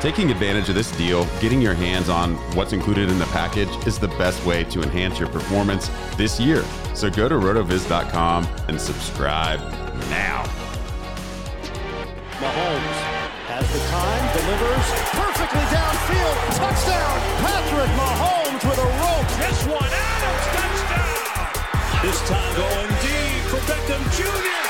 Taking advantage of this deal, getting your hands on what's included in the package is the best way to enhance your performance this year. So go to rotoviz.com and subscribe now. Mahomes has the time, delivers perfectly downfield. Touchdown, Patrick Mahomes with a rope. This one, Adams, touchdown. This time going deep for Beckham Jr.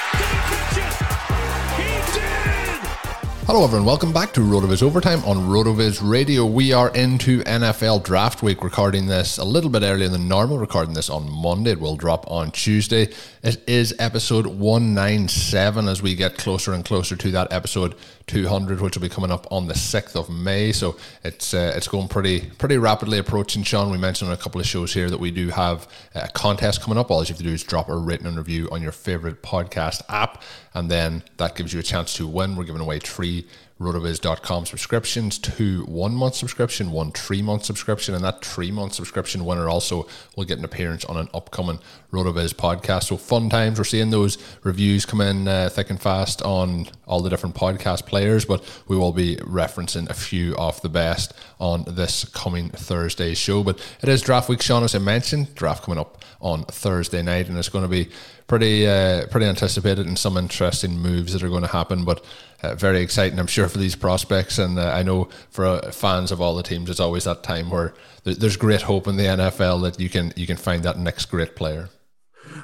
Hello, everyone. Welcome back to RotoViz Overtime on RotoViz Radio. We are into NFL Draft Week, recording this a little bit earlier than normal, recording this on Monday. It will drop on Tuesday. It is episode 197 as we get closer and closer to that episode 200, which will be coming up on the 6th of May. So it's uh, it's going pretty pretty rapidly approaching. Sean, we mentioned on a couple of shows here that we do have a contest coming up. All you have to do is drop a written review on your favorite podcast app, and then that gives you a chance to win. We're giving away three rotoviz.com subscriptions, two one month subscription, one three month subscription, and that three month subscription winner also will get an appearance on an upcoming Rotoviz podcast. So fun times. We're seeing those reviews come in uh, thick and fast on all the different podcast players, but we will be referencing a few of the best on this coming Thursday show. But it is draft week, Sean, as I mentioned, draft coming up on Thursday night, and it's going to be pretty uh, pretty anticipated and some interesting moves that are going to happen. But uh, very exciting, I'm sure, for these prospects. And uh, I know for uh, fans of all the teams, it's always that time where there's great hope in the NFL that you can you can find that next great player.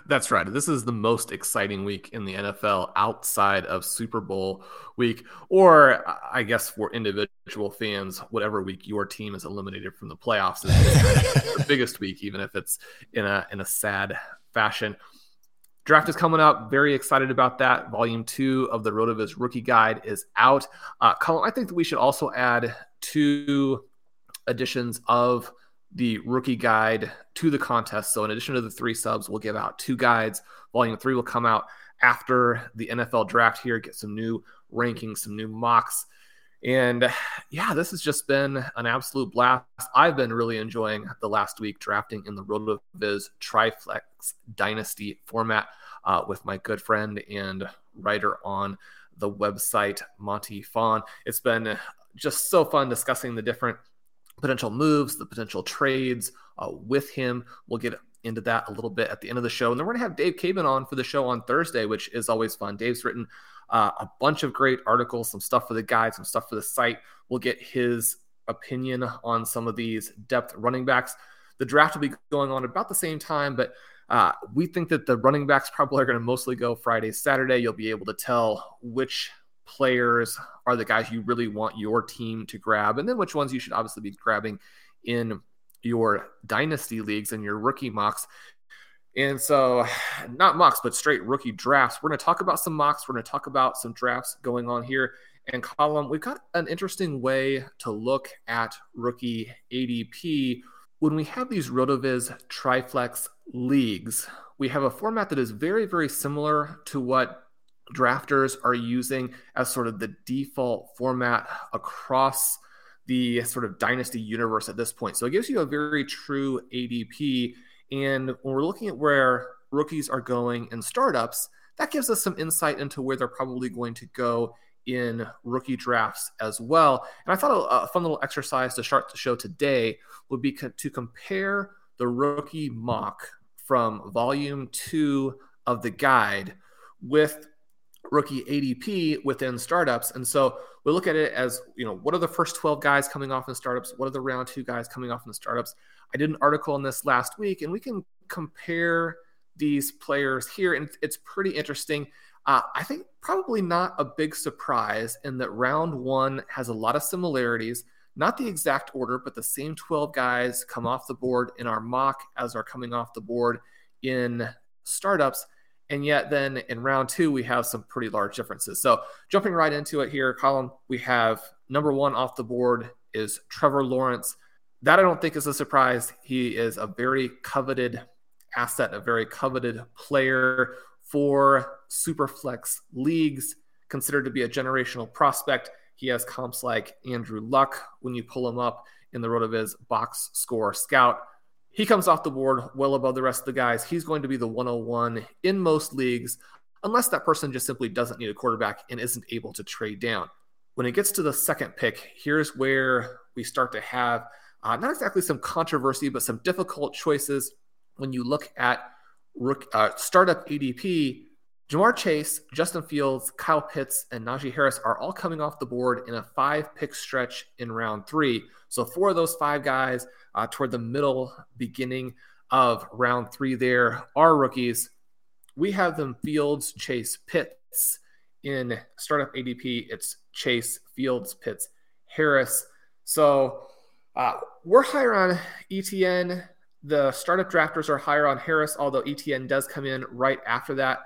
That's right. This is the most exciting week in the NFL outside of Super Bowl week, or I guess for individual fans, whatever week your team is eliminated from the playoffs is the biggest week, even if it's in a in a sad fashion. Draft is coming up. Very excited about that. Volume two of the Rotoviz Rookie Guide is out. Uh, Colin, I think that we should also add two editions of the rookie guide to the contest. So, in addition to the three subs, we'll give out two guides. Volume three will come out after the NFL draft here, get some new rankings, some new mocks. And yeah, this has just been an absolute blast. I've been really enjoying the last week drafting in the RotoViz Triflex Dynasty format uh, with my good friend and writer on the website, Monty Phan. It's been just so fun discussing the different potential moves, the potential trades uh, with him. We'll get into that a little bit at the end of the show. And then we're going to have Dave Caban on for the show on Thursday, which is always fun. Dave's written uh, a bunch of great articles, some stuff for the guide, some stuff for the site. We'll get his opinion on some of these depth running backs. The draft will be going on about the same time, but uh, we think that the running backs probably are going to mostly go Friday, Saturday. You'll be able to tell which players are the guys you really want your team to grab, and then which ones you should obviously be grabbing in your dynasty leagues and your rookie mocks. And so, not mocks, but straight rookie drafts. We're going to talk about some mocks. We're going to talk about some drafts going on here. And Colm, we've got an interesting way to look at rookie ADP when we have these RotoViz Triflex leagues. We have a format that is very, very similar to what drafters are using as sort of the default format across the sort of dynasty universe at this point. So it gives you a very true ADP. And when we're looking at where rookies are going in startups, that gives us some insight into where they're probably going to go in rookie drafts as well. And I thought a, fun little exercise to start the show today would be co- to compare the rookie mock from volume two of the guide with rookie ADP within startups. And so we look at it as, you know, what are the first 12 guys coming off in startups? What are the round two guys coming off in the startups? I did an article on this last week, and we can compare these players here. And it's pretty interesting. Uh, I think probably not a big surprise in that round one has a lot of similarities. Not the exact order, but the same 12 guys come off the board in our mock as are coming off the board in startups. And yet, then in round two, we have some pretty large differences. So, jumping right into it here, Colm, we have number one off the board is Trevor Lawrence. That I don't think is a surprise. He is a very coveted asset, a very coveted player for Superflex leagues, considered to be a generational prospect. He has comps like Andrew Luck when you pull him up in the RotoViz box score scout. He comes off the board well above the rest of the guys. He's going to be the 101 in most leagues, unless that person just simply doesn't need a quarterback and isn't able to trade down. When it gets to the second pick, here's where we start to have uh, not exactly some controversy, but some difficult choices when you look at uh, startup ADP. Ja'Marr Chase, Justin Fields, Kyle Pitts, and Najee Harris are all coming off the board in a five pick stretch in round three. So, four of those five guys uh, toward the middle, beginning of round three there are rookies. We have them Fields, Chase, Pitts. In startup ADP, it's Chase, Fields, Pitts, Harris. So uh, we're higher on Etienne. The startup drafters are higher on Harris, although Etienne does come in right after that.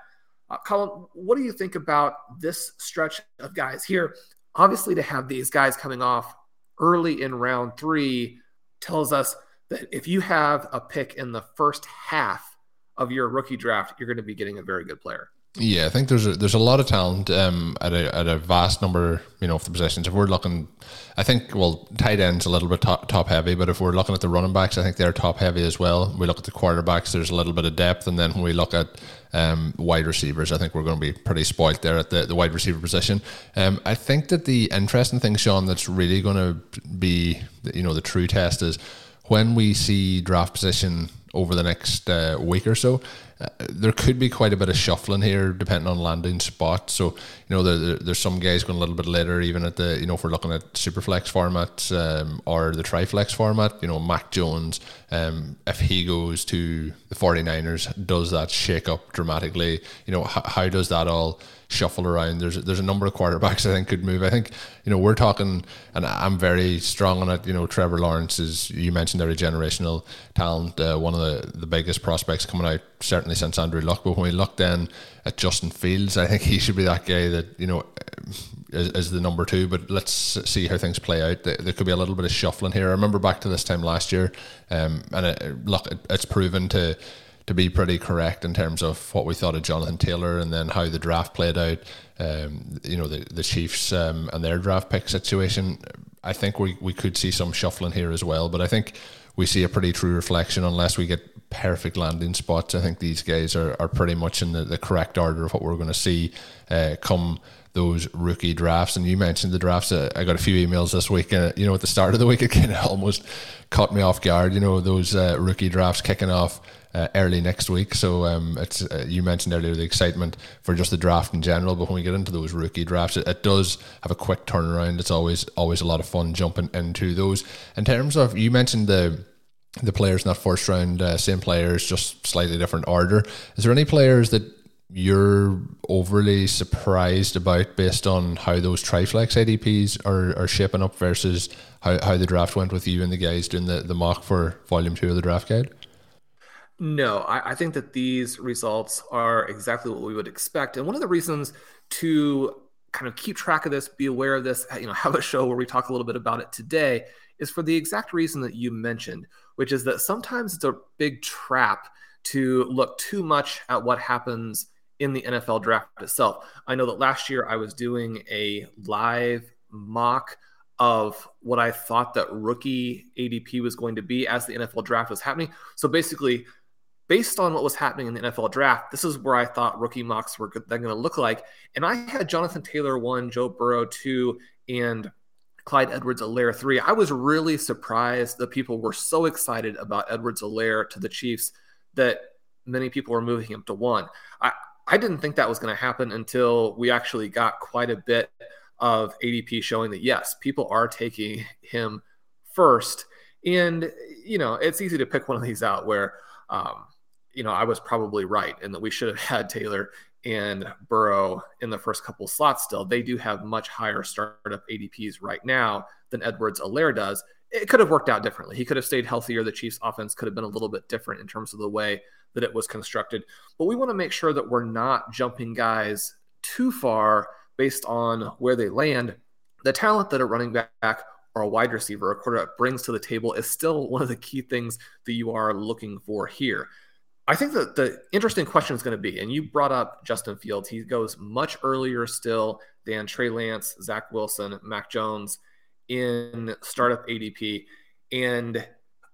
Uh, Colm, what do you think about this stretch of guys here? Obviously, to have these guys coming off early in round three tells us that if you have a pick in the first half of your rookie draft, you're going to be getting a very good player. Yeah, I think there's a, there's a lot of talent um, at a at a vast number, you know, of the positions. If we're looking, I think well, tight ends a little bit top, top heavy, but if we're looking at the running backs, I think they're top heavy as well. We look at the quarterbacks, there's a little bit of depth, and then when we look at um, wide receivers, I think we're going to be pretty spoilt there at the, the wide receiver position. Um, I think that the interesting thing, Sean, that's really going to be you know the true test is when we see draft position over the next uh, week or so there could be quite a bit of shuffling here depending on landing spot. So you know, there, there's some guys going a little bit later, even at the you know if we're looking at superflex format um, or the triflex format. You know, Mac Jones, um, if he goes to the 49ers, does that shake up dramatically? You know, h- how does that all shuffle around. There's there's a number of quarterbacks I think could move. I think you know we're talking, and I'm very strong on it. You know, Trevor Lawrence is you mentioned a generational talent, uh, one of the the biggest prospects coming out certainly since Andrew Luck. But when we look then at Justin Fields, I think he should be that guy that you know is, is the number two. But let's see how things play out. There, there, could be a little bit of shuffling here. I remember back to this time last year, um, and it, look, it, it's proven to to be pretty correct in terms of what we thought of Jonathan Taylor and then how the draft played out. Um, you know, the the Chiefs um, and their draft pick situation. I think we, we could see some shuffling here as well, but I think we see a pretty true reflection unless we get perfect landing spots. I think these guys are, are pretty much in the, the correct order of what we're going to see uh, come those rookie drafts. And you mentioned the drafts. Uh, I got a few emails this week, uh, you know, at the start of the week, it kind of almost caught me off guard. You know, those uh, rookie drafts kicking off uh, early next week. So um, it's uh, you mentioned earlier the excitement for just the draft in general, but when we get into those rookie drafts, it, it, does have a quick turnaround. It's always always a lot of fun jumping into those. In terms of you mentioned the the players in that first round, uh, same players, just slightly different order. Is there any players that you're overly surprised about based on how those Triflex ADPs are, are shaping up versus how, how the draft went with you and the guys doing the, the mock for volume two of the draft guide? No, I, I think that these results are exactly what we would expect. And one of the reasons to kind of keep track of this, be aware of this, you know, have a show where we talk a little bit about it today is for the exact reason that you mentioned, which is that sometimes it's a big trap to look too much at what happens in the NFL draft itself. I know that last year I was doing a live mock of what I thought that rookie ADP was going to be as the NFL draft was happening. So basically, based on what was happening in the NFL draft, this is where I thought rookie mocks were going to look like. And I had Jonathan Taylor one, Joe Burrow two, and Clyde Edwards Helaire three. I was really surprised that people were so excited about Edwards Helaire to the Chiefs that many people were moving him to one. I, I didn't think that was going to happen until we actually got quite a bit of ADP showing that yes, people are taking him first. And, you know, it's easy to pick one of these out where, um, you know, I was probably right and that we should have had Taylor and Burrow in the first couple slots still. They do have much higher startup ADPs right now than Edwards Helaire does. It could have worked out differently. He could have stayed healthier. The Chiefs offense could have been a little bit different in terms of the way that it was constructed. But we want to make sure that we're not jumping guys too far based on where they land. The talent that a running back or a wide receiver, a quarterback brings to the table is still one of the key things that you are looking for here. I think that the interesting question is going to be, and you brought up Justin Fields. He goes much earlier still than Trey Lance, Zach Wilson, Mac Jones in startup ADP. And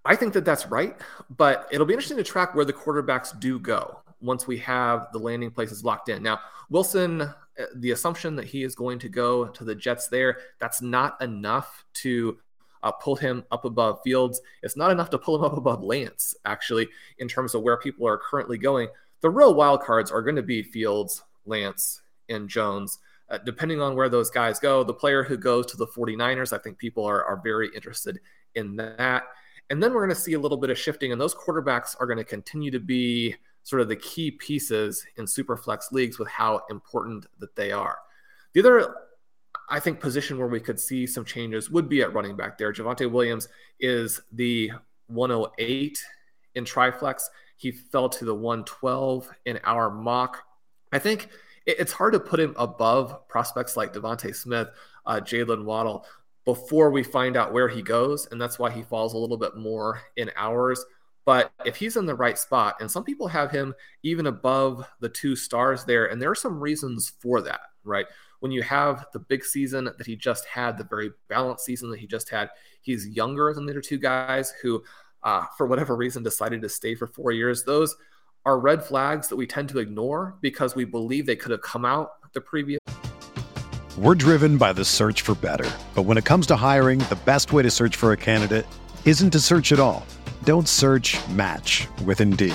I think that that's right, but it'll be interesting to track where the quarterbacks do go once we have the landing places locked in. Now, Wilson, uh, the assumption that he is going to go to the Jets there, that's not enough to uh, pull him up above Fields. It's not enough to pull him up above Lance, actually, in terms of where people are currently going. The real wild cards are going to be Fields, Lance, and Jones. Uh, depending on where those guys go, the player who goes to the 49ers, I think people are, are very interested in that. And then we're going to see a little bit of shifting, and those quarterbacks are going to continue to be sort of the key pieces in super flex leagues with how important that they are. The other, I think, position where we could see some changes would be at running back there. Javonte Williams is the 108 in Triflex. He fell to the 112 in our mock. I think it's hard to put him above prospects like DeVonta Smith, uh, Jaylen Waddle, before we find out where he goes. And that's why he falls a little bit more in ours. But if he's in the right spot, and some people have him even above the two stars there, and there are some reasons for that, right? When you have the big season that he just had, the very balanced season that he just had, he's younger than the other two guys who, uh, for whatever reason, decided to stay for four years. Those are red flags that we tend to ignore because we believe they could have come out the previous. We're driven by the search for better. But when it comes to hiring, the best way to search for a candidate isn't to search at all. Don't search match with Indeed.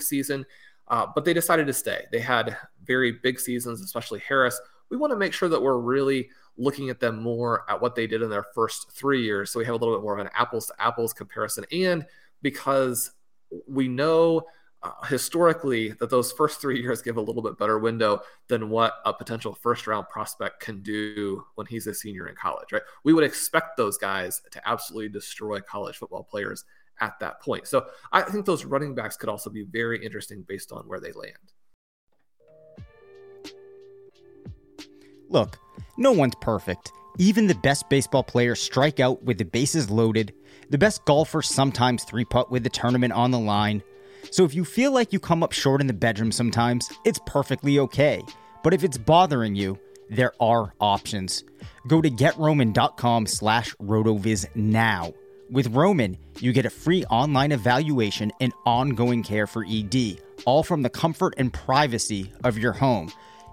Season, uh, but they decided to stay. They had very big seasons, especially Harris. We want to make sure that we're really looking at them more at what they did in their first three years. So we have a little bit more of an apples to apples comparison. And because we know uh, historically that those first three years give a little bit better window than what a potential first round prospect can do when he's a senior in college, right? We would expect those guys to absolutely destroy college football players at that point. So I think those running backs could also be very interesting based on where they land. Look, no one's perfect. Even the best baseball players strike out with the bases loaded. The best golfers sometimes three putt with the tournament on the line. So if you feel like you come up short in the bedroom sometimes, it's perfectly okay. But if it's bothering you, there are options. Go to getroman.com slash rotoviz now. With Roman, you get a free online evaluation and ongoing care for ED, all from the comfort and privacy of your home.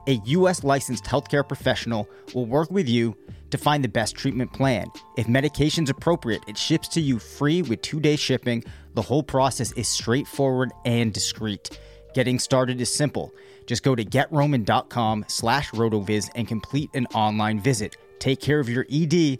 A U.S. licensed healthcare professional will work with you to find the best treatment plan. If medication's appropriate, it ships to you free with two-day shipping. The whole process is straightforward and discreet. Getting started is simple. Just go to getroman.com slash rotoviz and complete an online visit. Take care of your ED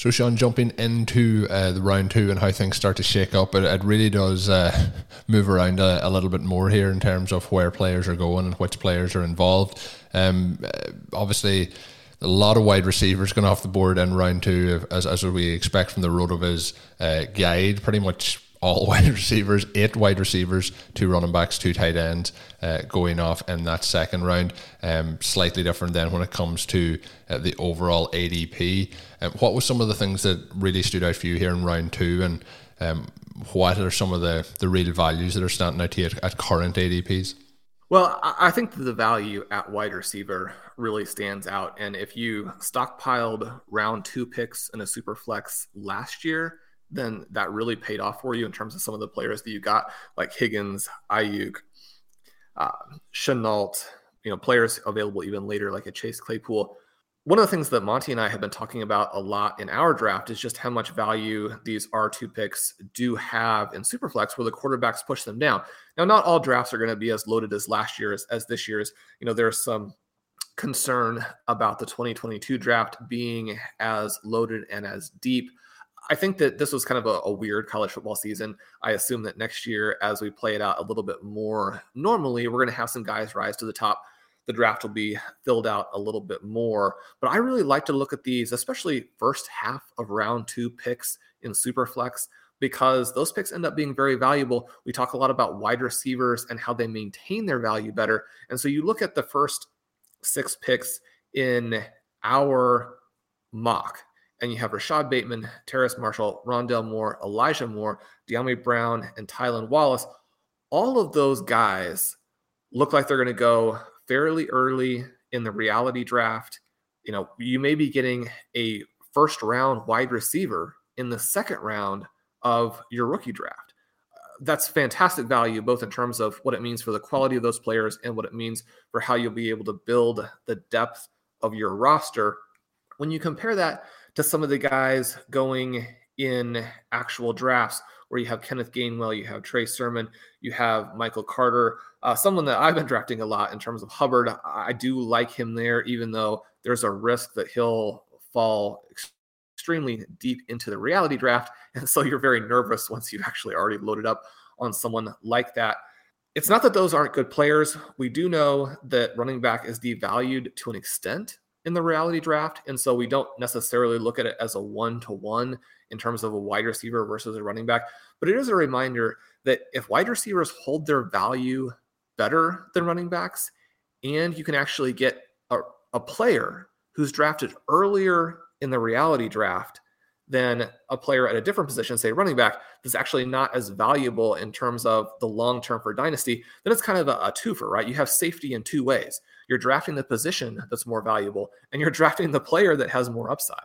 So, Sean, jumping into uh, the round two and how things start to shake up, it, it really does uh, move around a, a, little bit more here in terms of where players are going and which players are involved. Um, uh, obviously, a lot of wide receivers going off the board in round two, as, as we expect from the Rotoviz uh, guide. Pretty much all wide receivers, eight wide receivers, two running backs, two tight ends uh, going off in that second round. Um, slightly different than when it comes to uh, the overall ADP. Um, what were some of the things that really stood out for you here in round two, and um, what are some of the, the real values that are standing out to you at, at current ADPs? Well, I think the value at wide receiver really stands out. And if you stockpiled round two picks in a super flex last year, then that really paid off for you in terms of some of the players that you got, like Higgins, Aiyuk, uh, Shenault, you know, players available even later, like a Chase Claypool. One of the things that Monty and I have been talking about a lot in our draft is just how much value these R2 picks do have in Superflex where the quarterbacks push them down. Now, not all drafts are going to be as loaded as last year's, as this year's. You know, there's some concern about the 2022 draft being as loaded and as deep. I think that this was kind of a, a, weird college football season. I assume that next year, as we play it out a little bit more normally, we're going to have some guys rise to the top. The draft will be filled out a little bit more. But I really like to look at these, especially first half of round two picks in Superflex, because those picks end up being very valuable. We talk a lot about wide receivers and how they maintain their value better. And so you look at the first six picks in our mock and you have Rashod Bateman, Terrace Marshall, Rondale Moore, Elijah Moore, Dyami Brown, and Tylan Wallace. All of those guys look like they're going to go fairly early in the reality draft. You know, you may be getting a first round wide receiver in the second round of your rookie draft. that's fantastic value, both in terms of what it means for the quality of those players and what it means for how you'll be able to build the depth of your roster. When you compare that to some of the guys going in actual drafts where you have Kenneth Gainwell, you have Trey Sermon, you have Michael Carter, uh, someone that I've been drafting a lot in terms of Hubbard. I do like him there, even though there's a risk that he'll fall extremely deep into the reality draft. And so you're very nervous once you've actually already loaded up on someone like that. It's not that those aren't good players. We do know that running back is devalued to an extent in the reality draft. And so we don't necessarily look at it as a one to one in terms of a wide receiver versus a running back. But it is a reminder that if wide receivers hold their value better than running backs, and you can actually get a, a player who's drafted earlier in the reality draft than a player at a different position, say running back, that's actually not as valuable in terms of the long term for dynasty, then it's kind of a, a twofer, right? You have safety in two ways. You're drafting the position that's more valuable, and you're drafting the player that has more upside.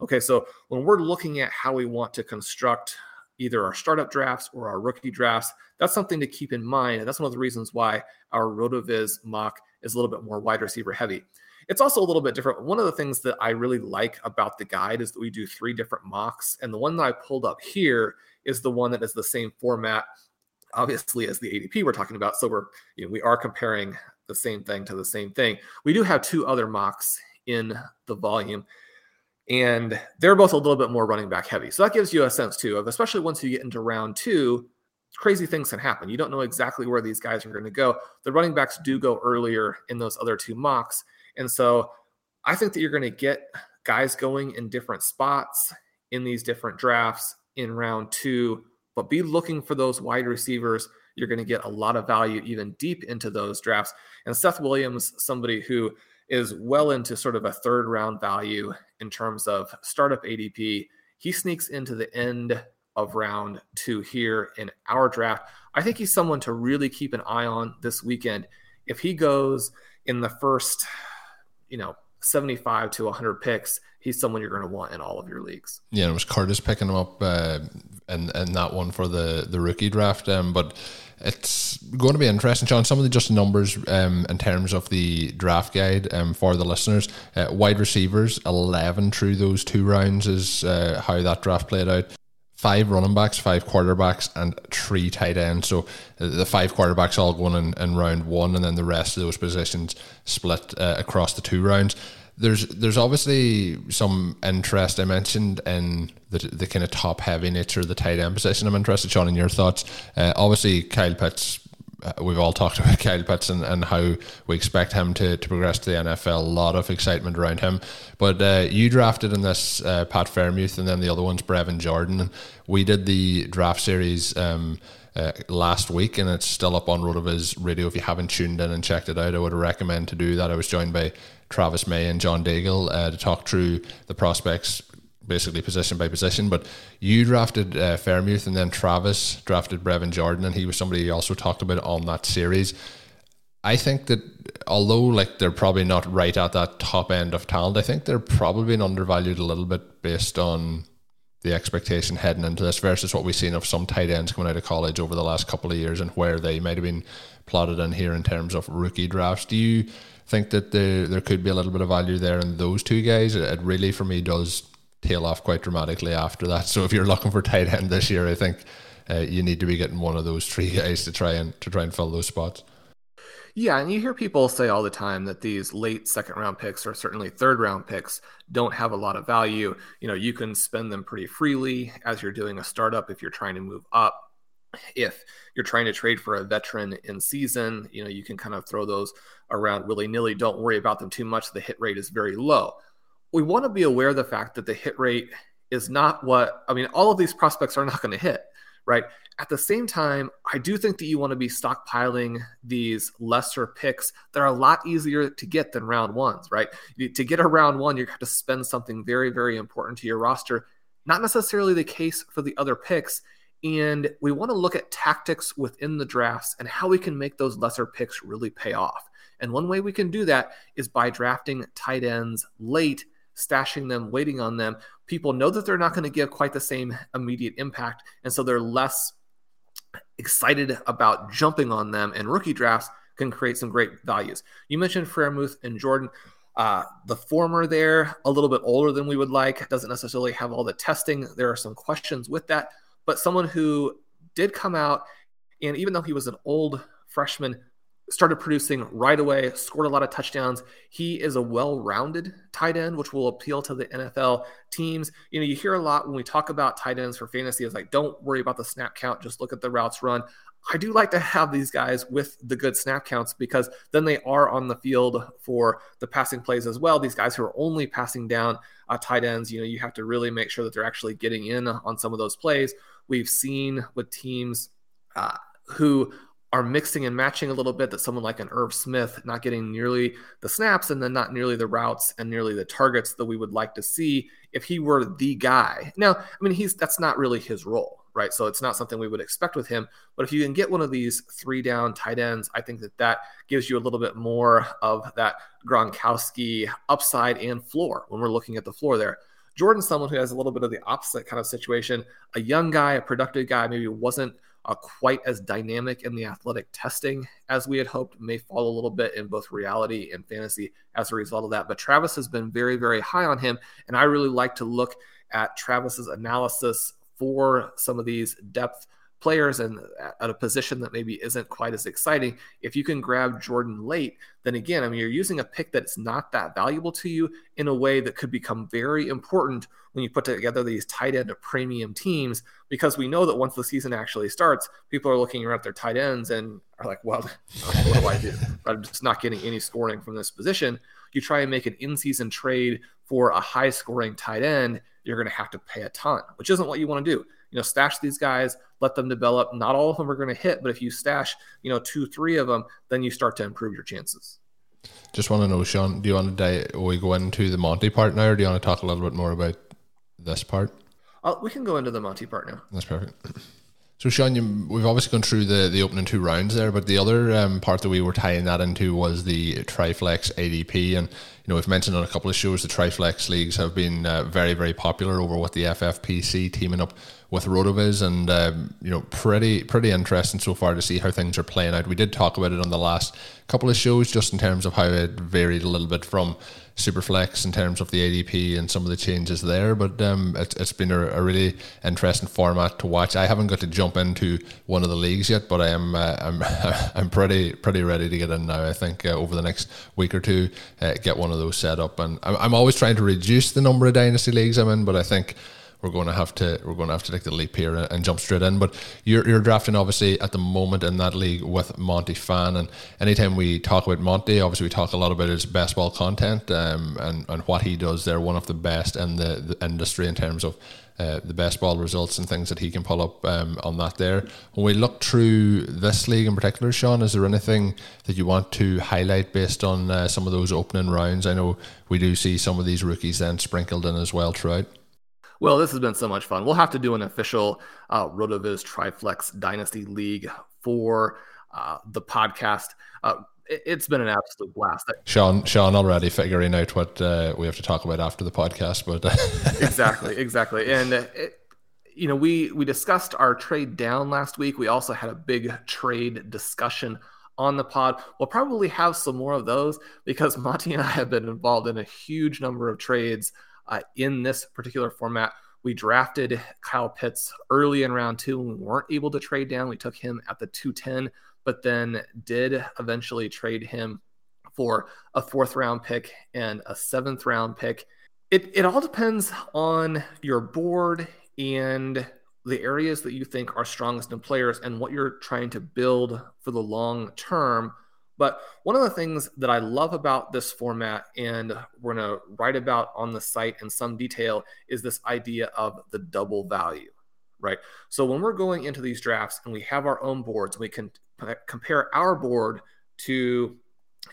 Okay, so when we're looking at how we want to construct either our startup drafts or our rookie drafts, that's something to keep in mind. And that's one of the reasons why our RotoViz mock is a little bit more wide receiver heavy. It's also a little bit different. One of the things that I really like about the guide is that we do three different mocks. And the one that I pulled up here is the one that is the same format, obviously, as the ADP we're talking about. So we're, you know, we are comparing the same thing to the same thing. We do have two other mocks in the volume, and they're both a little bit more running back heavy. So that gives you a sense too of, especially once you get into round two, crazy things can happen. You don't know exactly where these guys are going to go. The running backs do go earlier in those other two mocks. And so I think that you're going to get guys going in different spots in these different drafts in round two, but be looking for those wide receivers. You're going to get a lot of value even deep into those drafts. And Seth Williams, somebody who is well into sort of a third round value in terms of startup ADP. He sneaks into the end of round two here in our draft. I think he's someone to really keep an eye on this weekend. If he goes in the first, you know, 75 to 100 picks, he's someone you're going to want in all of your leagues. Yeah, it was Curtis picking him up uh, and and that one for the the rookie draft. Um, but it's going to be interesting, Sean. Some of the just numbers um, in terms of the draft guide um, for the listeners. Uh, wide receivers, 11 through those two rounds is uh, how that draft played out. Five running backs, five quarterbacks, and three tight ends. So uh, the five quarterbacks all going in, in round one, and then the rest of those positions split uh, across the two rounds there's there's obviously some interest I mentioned in the the kind of top heavy nature of the tight end position. I'm interested, Sean, in your thoughts. Uh, obviously, Kyle Pitts. Uh, we've all talked about Kyle Pitts and, and how we expect him to, to progress to the NFL. A lot of excitement around him. But uh, you drafted in this uh, Pat Freiermuth, and then the other one's Brevin Jordan. We did the draft series. Um, uh, last week, and it's still up on Rotoviz Radio. If you haven't tuned in and checked it out, I would recommend to do that. I was joined by Travis May and John Daigle uh, to talk through the prospects, basically position by position. But you drafted uh, and then Travis drafted Brevin Jordan, and he was somebody you also talked about on that series. I think that although like they're probably not right at that top end of talent, I think they're probably been undervalued a little bit based on the expectation heading into this versus what we've seen of some tight ends coming out of college over the last couple of years and where they might have been plotted in here in terms of rookie drafts. Do you think that there there could be a little bit of value there in those two guys? It really for me does tail off quite dramatically after that. So if you're looking for tight end this year, I think uh, you need to be getting one of those three guys to try and to try and fill those spots. Yeah, and you hear people say all the time that these late second round picks or certainly third round picks don't have a lot of value. You know, you can spend them pretty freely as you're doing a startup if you're trying to move up. If you're trying to trade for a veteran in season, you know, you can kind of throw those around willy nilly. Don't worry about them too much. The hit rate is very low. We want to be aware of the fact that the hit rate is not what, I mean, all of these prospects are not going to hit right? At the same time, I do think that you want to be stockpiling these lesser picks that are a lot easier to get than round ones, right? To get a round one, you have to spend something very, very important to your roster. Not necessarily the case for the other picks. And we want to look at tactics within the drafts and how we can make those lesser picks really pay off. And one way we can do that is by drafting tight ends late stashing them, waiting on them. People know that they're not going to give quite the same immediate impact. And so they're less excited about jumping on them. And rookie drafts can create some great values. You mentioned Freiermuth and Jordan. Uh, the former there, a little bit older than we would like, doesn't necessarily have all the testing. There are some questions with that. But someone who did come out, and even though he was an old freshman, started producing right away, scored a lot of touchdowns. He is a well-rounded tight end, which will appeal to the NFL teams. You know, you hear a lot when we talk about tight ends for fantasy, is like, don't worry about the snap count, just look at the routes run. I do like to have these guys with the good snap counts because then they are on the field for the passing plays as well. These guys who are only passing down uh, tight ends, you know, you have to really make sure that they're actually getting in on some of those plays. We've seen with teams uh, who are mixing and matching a little bit that someone like an Irv Smith not getting nearly the snaps and then not nearly the routes and nearly the targets that we would like to see if he were the guy. Now, I mean, he's that's not really his role, right? So it's not something we would expect with him. But if you can get one of these three down tight ends, I think that that gives you a little bit more of that Gronkowski upside and floor when we're looking at the floor there. Jordan's someone who has a little bit of the opposite kind of situation. A young guy, a productive guy, maybe wasn't uh, quite as dynamic in the athletic testing as we had hoped, may fall a little bit in both reality and fantasy as a result of that. But Travis has been very, very high on him. And I really like to look at Travis's analysis for some of these depth players and at a position that maybe isn't quite as exciting, if you can grab Jordan late, then again, I mean, you're using a pick that's not that valuable to you in a way that could become very important when you put together these tight end premium teams, because we know that once the season actually starts, people are looking around at their tight ends and are like, well, what do I do? I'm just not getting any scoring from this position. You try and make an in season trade for a high scoring tight end, you're going to have to pay a ton, which isn't what you want to do you know, stash these guys, let them develop. Not all of them are going to hit, but if you stash, you know, two, three of them, then you start to improve your chances. Just want to know, Sean, do you want to di- we go into the Monty part now, or do you want to talk a little bit more about this part? Uh, we can go into the Monty part now. That's perfect. So, Sean, you, we've obviously gone through the, the opening two rounds there, but the other um, part that we were tying that into was the Triflex ADP. And, you know, we've mentioned on a couple of shows the Triflex leagues have been uh, very, very popular over what the FFPC teaming up with Rotoviz, and um, you know, pretty pretty interesting so far to see how things are playing out. We did talk about it on the last couple of shows, just in terms of how it varied a little bit from Superflex in terms of the ADP and some of the changes there. But um, it, has been a, a, really interesting format to watch. I haven't got to jump into one of the leagues yet, but I am uh, I'm I'm pretty pretty ready to get in now. I think uh, over the next week or two, uh, get one of those set up, and I'm, I'm always trying to reduce the number of dynasty leagues I'm in, but I think we're going to have to we're going to have to take the leap here and, and, jump straight in. But you're you're drafting obviously at the moment in that league with Monty Phan, and anytime we talk about Monty, obviously we talk a lot about his best ball content um, and and what he does. They're one of the best in the, the industry in terms of. Uh, the best ball results and things that he can pull up um, on that there. When we look through this league in particular, Sean, is there anything that you want to highlight based on uh, some of those opening rounds? I know we do see some of these rookies then sprinkled in as well throughout. Well, this has been so much fun. We'll have to do an official uh, Rotoviz Triflex Dynasty League for uh, the podcast. Uh, it, has been an absolute blast. Sean, Sean, already figuring out what uh, we have to talk about after the podcast, but exactly, exactly, and. It, you know, we we discussed our trade down last week. We also had a big trade discussion on the pod. We'll probably have some more of those because Monty and I have been involved in a huge number of trades uh, in this particular format. We drafted Kyle Pitts early in round two and we weren't able to trade down. We took him at the 210, but then did eventually trade him for a fourth round pick and a seventh round pick. It, it all depends on your board and the areas that you think are strongest in players and what you're trying to build for the long term but one of the things that I love about this format, and we're going to write about on the site in some detail, is this idea of the double value, right? So when we're going into these drafts and we have our own boards, we can compare our board to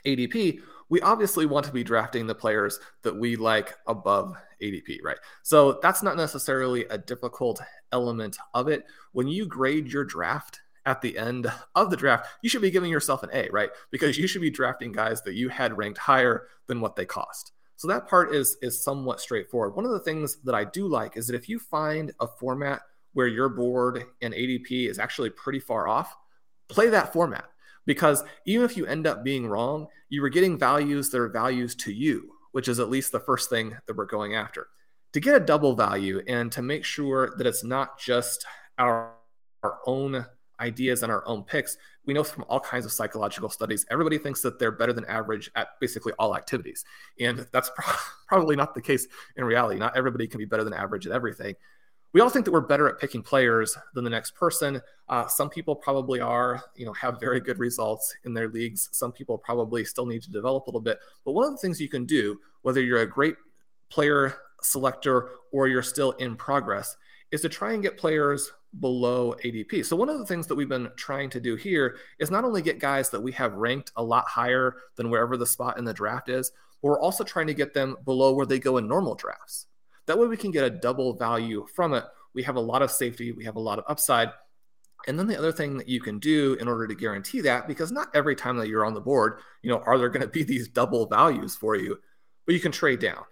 ADP. We obviously want to be drafting the players that we like above ADP, right? So that's not necessarily a difficult element of it. When you grade your draft, at the end of the draft, you should be giving yourself an A, right? Because you should be drafting guys that you had ranked higher than what they cost. So that part is is somewhat straightforward. One of the things that I do like is that if you find a format where your board and ADP is actually pretty far off, play that format because even if you end up being wrong, you were getting values that are values to you, which is at least the first thing that we're going after. To get a double value and to make sure that it's not just our, our own ideas and our own picks, we know from all kinds of psychological studies, everybody thinks that they're better than average at basically all activities. And that's pro- probably not the case in reality. Not everybody can be better than average at everything. We all think that we're better at picking players than the next person. Uh, some people probably are, you know, have very good results in their leagues. Some people probably still need to develop a little bit. But one of the things you can do, whether you're a great player selector or you're still in progress, is to try and get players below ADP. So one of the things that we've been trying to do here is not only get guys that we have ranked a lot higher than wherever the spot in the draft is, but we're also trying to get them below where they go in normal drafts. That way we can get a double value from it. We have a lot of safety, we have a lot of upside. And then the other thing that you can do in order to guarantee that, because not every time that you're on the board, you know, are there going to be these double values for you, but you can trade down.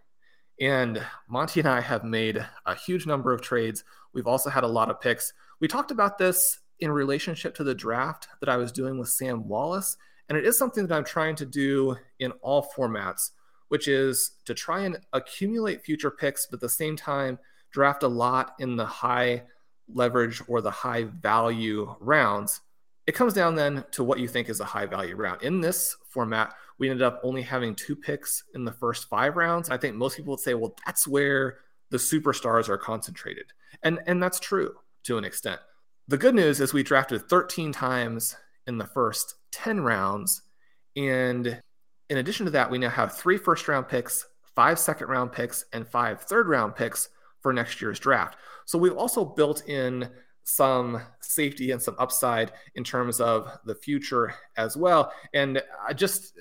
And Monty and I have made a huge number of trades. We've also had a lot of picks. We talked about this in relationship to the draft that I was doing with Sam Wallace. And it is something that I'm trying to do in all formats, which is to try and accumulate future picks, but at the same time, draft a lot in the high leverage or the high value rounds, it comes down then to what you think is a high value round. In this format, we ended up only having two picks in the first five rounds. I think most people would say, well, that's where the superstars are concentrated. And, and that's true to an extent. The good news is we drafted 13 times in the first 10 rounds. And in addition to that, we now have three first round picks, five second round picks, and five third round picks for next year's draft. So we've also built in some safety and some upside in terms of the future as well. And I just,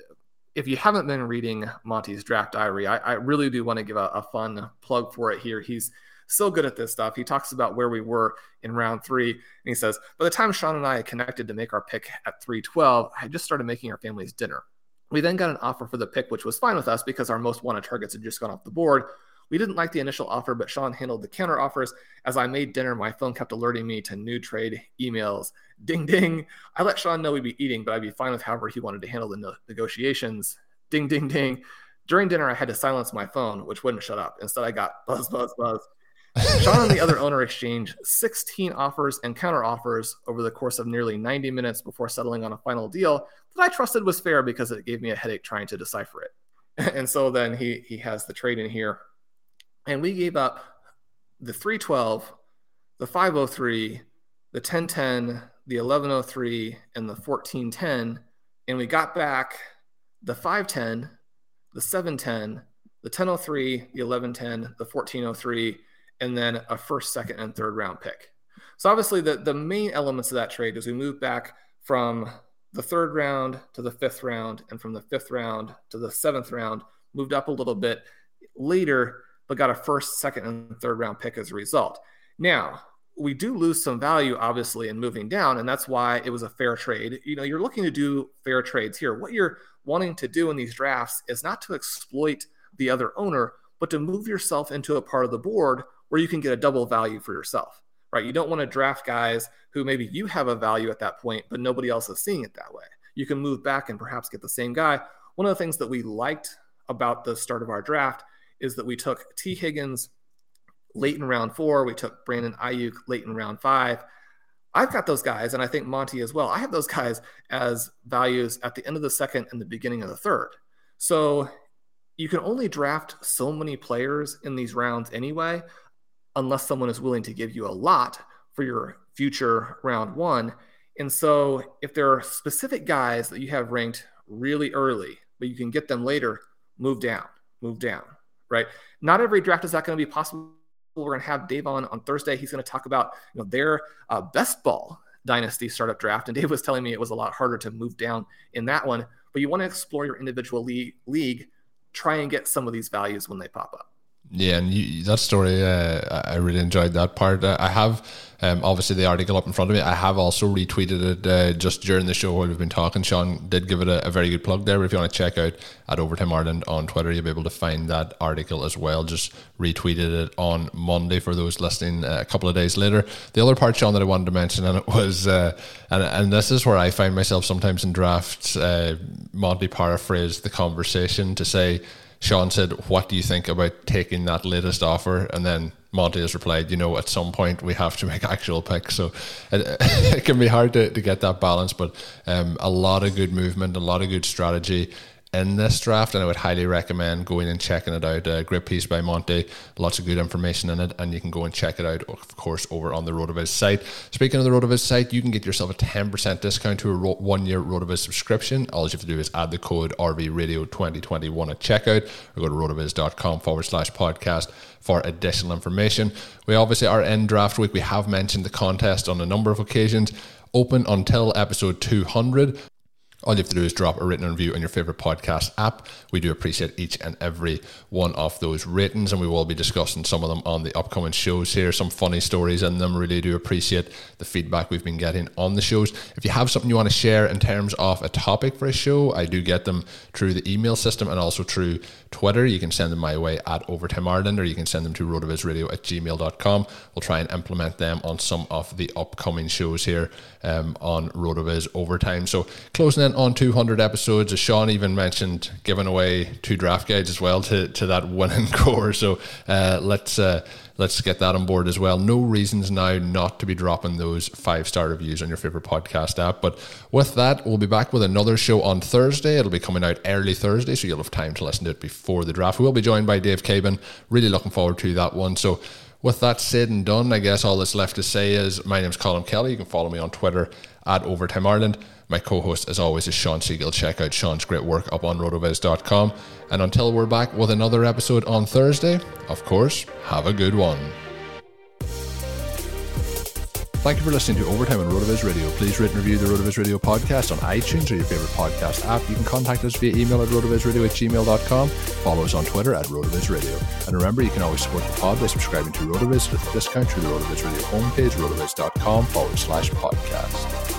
if you haven't been reading Monty's draft diary, I, I really do want to give a, a, fun plug for it here. He's so good at this stuff. He talks about where we were in round three, and he says, By the time Sean and I connected to make our pick at 312, I just started making our family's dinner. We then got an offer for the pick, which was fine with us because our most wanted targets had just gone off the board. We didn't like the initial offer, but Sean handled the counter offers. As I made dinner, my phone kept alerting me to new trade emails. Ding, ding. I let Sean know we'd be eating, but I'd be fine with however he wanted to handle the no- negotiations. Ding, ding, ding. During dinner, I had to silence my phone, which wouldn't shut up. Instead, I got buzz, buzz, buzz. Sean and the other owner exchanged 16 offers and counter offers over the course of nearly 90 minutes before settling on a final deal that I trusted was fair because it gave me a headache trying to decipher it. And so then he he has the trade in here and we gave up the 312, the 503, the 1010, the 1103, and the 1410. And we got back the 510, the 710, the 1003, the 1110, the 1403, and then a first, second, and third round pick. So obviously the, the main elements of that trade is we moved back from the third round to the fifth round, and from the fifth round to the seventh round, moved up a little bit. Later, but got a first, second, and third round pick as a result. Now, we do lose some value, obviously, in moving down, and that's why it was a fair trade. You know, you're looking to do fair trades here. What you're wanting to do in these drafts is not to exploit the other owner, but to move yourself into a part of the board where you can get a double value for yourself, right? You don't want to draft guys who maybe you have a value at that point, but nobody else is seeing it that way. You can move back and perhaps get the same guy. One of the things that we liked about the start of our draft is that we took Tee Higgins late in round four. We took Brandon Aiyuk late in round five. I've got those guys, and I think Monty as well. I have those guys as values at the end of the second and the beginning of the third. So you can only draft so many players in these rounds anyway, unless someone is willing to give you a lot for your future round one. And so if there are specific guys that you have ranked really early, but you can get them later, move down, move down right? Not every draft is that going to be possible. We're going to have Dave on on Thursday. He's going to talk about you know their uh, best ball dynasty startup draft, and Dave was telling me it was a lot harder to move down in that one. But you want to explore your individual league, league, try and get some of these values when they pop up. Yeah, and you, that story, uh, I really enjoyed that part. Uh, I have um, obviously the article up in front of me. I have also retweeted it uh, just during the show while we've been talking. Sean did give it a, a, very good plug there. But if you want to check out at Overtime Ireland on Twitter, you'll be able to find that article as well. Just retweeted it on Monday for those listening uh, a couple of days later. The other part, Sean, that I wanted to mention, and it was, uh, and, and this is where I find myself sometimes in drafts. Uh, Monty paraphrased the conversation to say, Sean said, What do you think about taking that latest offer? And then Monty has replied, You know, at some point we have to make actual picks. So it, it can be hard to, to get that balance, but um, a lot of good movement, a lot of good strategy in this draft, and I would highly recommend going and checking it out. A great piece by Monty, lots of good information in it, and you can go and check it out, of course, over on the RotoViz site. Speaking of the RotoViz site, you can get yourself a 10% discount to a one year RotoViz subscription. All you have to do is add the code RVRadio2021 at checkout or go to rotoviz.com forward slash podcast for additional information. We obviously are in draft week. We have mentioned the contest on a number of occasions open until episode 200. All you have to do is drop a written review on your favorite podcast app. We do appreciate each and every one of those ratings, and we will be discussing some of them on the upcoming shows here. Some funny stories in them. Really do appreciate the feedback we've been getting on the shows. If you have something you want to share in terms of a topic for a show, I do get them through the email system and also through Twitter. You can send them my way at Overtime Ireland, or you can send them to rotovizradio at gmail.com. We'll try and implement them on some of the upcoming shows here um, on Rotoviz Overtime. So closing in on 200 episodes. As Sean even mentioned, giving away two draft guides as well to, to that winning core. So uh, let's uh, let's get that on board as well. No reasons now not to be dropping those five star reviews on your favorite podcast app. But with that, we'll be back with another show on Thursday. It'll be coming out early Thursday, so you'll have time to listen to it before the draft. We'll be joined by Dave Caban. Really looking forward to that one. So, with that said and done, I guess all that's left to say is my name's Colm Kelly. You can follow me on Twitter at Overtime Ireland. My co host, as always, is Sean Siegel. Check out Sean's great work up on rotoviz.com. And until we're back with another episode on Thursday, of course, have a good one. Thank you for listening to Overtime on RotoViz Radio. Please rate and review the RotoViz Radio podcast on iTunes or your favorite podcast app. You can contact us via email at rotovizradio at gmail.com. Follow us on Twitter at RotoViz Radio. And remember, you can always support the pod by subscribing to RotoViz with a discount through the RotoViz Radio homepage, rotoviz.com forward slash podcast.